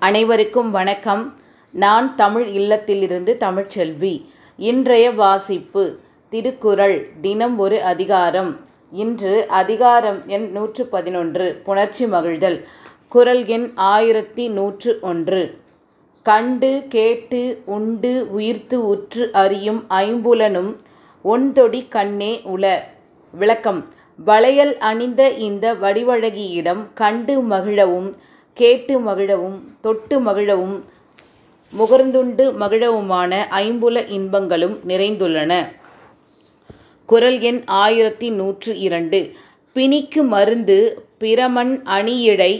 அனைவருக்கும் வணக்கம். நான் தமிழ் இல்லத்திலிருந்து தமிழ்ச்செல்வி. இன்றைய வாசிப்பு திருக்குறள் தினம் ஒரு அதிகாரம். இன்று அதிகாரம் எண் நூற்று பதினொன்று புணர்ச்சி மகிழ்தல். குரல் எண் ஆயிரத்தி நூற்று ஒன்று. கண்டு கேட்டு உண்டு உயிர்த்து உற்று அறியும் ஐம்புலனும் ஒன்தொடி கண்ணே உள. விளக்கம். வளையல் அணிந்த இந்த வடிவழகியிடம் கண்டு மகிழவும் கேட்டு மகிழவும் தொட்டு மகிழவும் முகர்ந்துண்டு மகிழவுமான ஐம்புல இன்பங்களும் நிறைந்துள்ளன. குரல் எண் ஆயிரத்தி நூற்று இரண்டு. பிணிக்கு மருந்து பிரமன் அணியிடை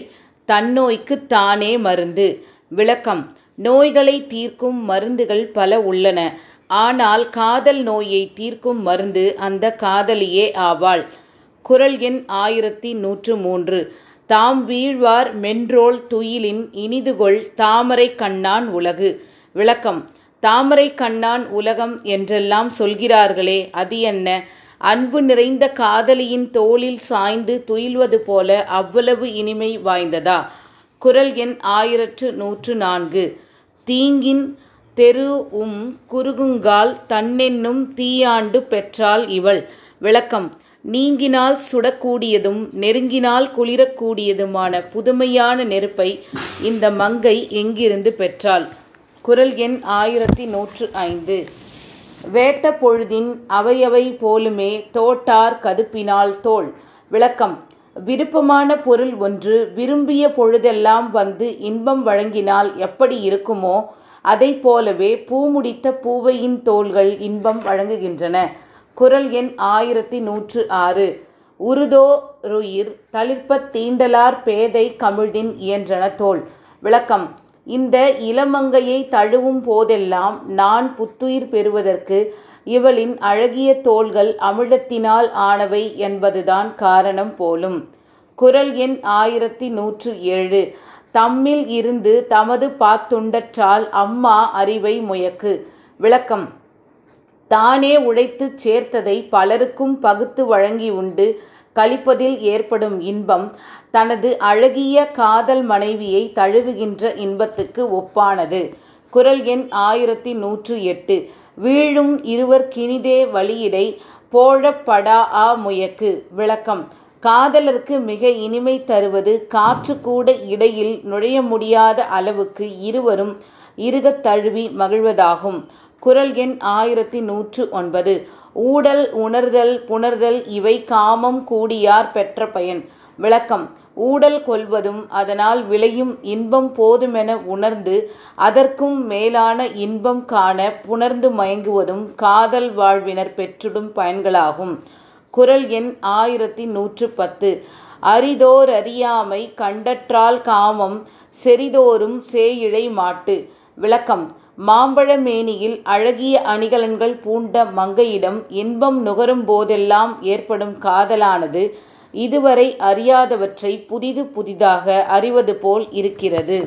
தன்னோய்க்கு தானே மருந்து. விளக்கம் நோய்களை தீர்க்கும் மருந்துகள் பல உள்ளன. ஆனால் காதல் நோயை தீர்க்கும் மருந்து அந்த காதலியே ஆவாள். குரல் எண் ஆயிரத்தி நூற்று மூன்று. தாம் வீழ்வார் மென்றோல் துயிலின் இனிதுகொள் தாமரை கண்ணான் உலகு. விளக்கம். தாமரை கண்ணான் உலகம் என்றெல்லாம் சொல்கிறார்களே அது என்ன? அன்பு நிறைந்த காதலியின் தோளில் சாய்ந்து துயில்வது போல அவ்வளவு இனிமை வாய்ந்ததா? குரல் எண் ஆயிரற்று நூற்று நான்கு. தீங்கின் தெரு உம் குறுகுங்கால் தன்னென்னும் தீயாண்டு பெற்றாள் இவள். விளக்கம். நீங்கினால் சுடக்கூடியதும் நெருங்கினால் குளிரக்கூடியதுமான புதுமையான நெருப்பை இந்த மங்கை எங்கிருந்து பெற்றாள்? குரல் எண் ஆயிரத்தி நூற்று ஐந்து. வேட்ட பொழுதின் அவையவை போலுமே தோட்டார் கதுப்பினால் தோல் விளக்கம். விருப்பமான பொருள் ஒன்று விரும்பிய பொழுதெல்லாம் வந்து இன்பம் வழங்கினால் எப்படி இருக்குமோ அதை போலவே பூமுடித்த பூவையின் தோள்கள் இன்பம் வழங்குகின்றன. குரல் எண் ஆயிரத்தி நூற்று ஆறு. உருதோ ருயிர் தளிர்ப்பத் தீண்டலார் பேதை கமிழ்தின் இயன்றன தோல். விளக்கம். இந்த இளமங்கையை தழுவும் போதெல்லாம் நான் புத்துயிர் பெறுவதற்கு இவளின் அழகிய தோள்கள் அமிழ்தத்தினால் ஆனவை என்பதுதான் காரணம் போலும். குரல் எண் ஆயிரத்தி நூற்று ஏழு. தம்மில் இருந்து தமது பாத்துண்டற்றால் அம்மா அறிவை முயக்கு. விளக்கம். தானே உழைத்துச் சேர்த்ததை பலருக்கும் பகுத்து வழங்கி உண்டு. கழிப்பதில் ஏற்படும் இன்பம் தனது அழகிய காதல் மனைவியை தழுவுகின்ற இன்பத்துக்கு ஒப்பானது. குரல் எண் ஆயிரத்தி நூற்று எட்டு. வீழும் இருவர் கினிதே வழியிடை போழப்படா ஆ முயக்கு. விளக்கம். காதலருக்கு மிக இனிமை தருவது காற்று கூட இடையில் நுழைய முடியாத அளவுக்கு இருவரும் இருகத் தழுவி மகிழ்வதாகும். குரல் எண் ஆயிரத்தி நூற்று ஒன்பது. ஊடல் உணர்தல் புணர்தல் இவை காமம் கூடியார் பெற்ற பயன். விளக்கம். ஊடல் கொள்வதும் அதனால் விளையும் இன்பம் போதுமென உணர்ந்து அதற்கும் மேலான இன்பம் காண புணர்ந்து மயங்குவதும் காதல் வாழ்வினர் பெற்றிடும் பயன்களாகும். குரல் எண் ஆயிரத்தி நூற்று பத்து. அரிதோர் அறியாமை கண்டற்றால் காமம் செறிதோறும் சேயிழை மாட்டு. விளக்கம். மாம்பழ மேனியில் அழகிய அணிகலன்கள் பூண்ட மங்கையிடம் இன்பம் நுகரும் போதெல்லாம் ஏற்படும் காதலானது இதுவரை அறியாதவற்றை புதிது புதிதாக அறிவது போல் இருக்கிறது.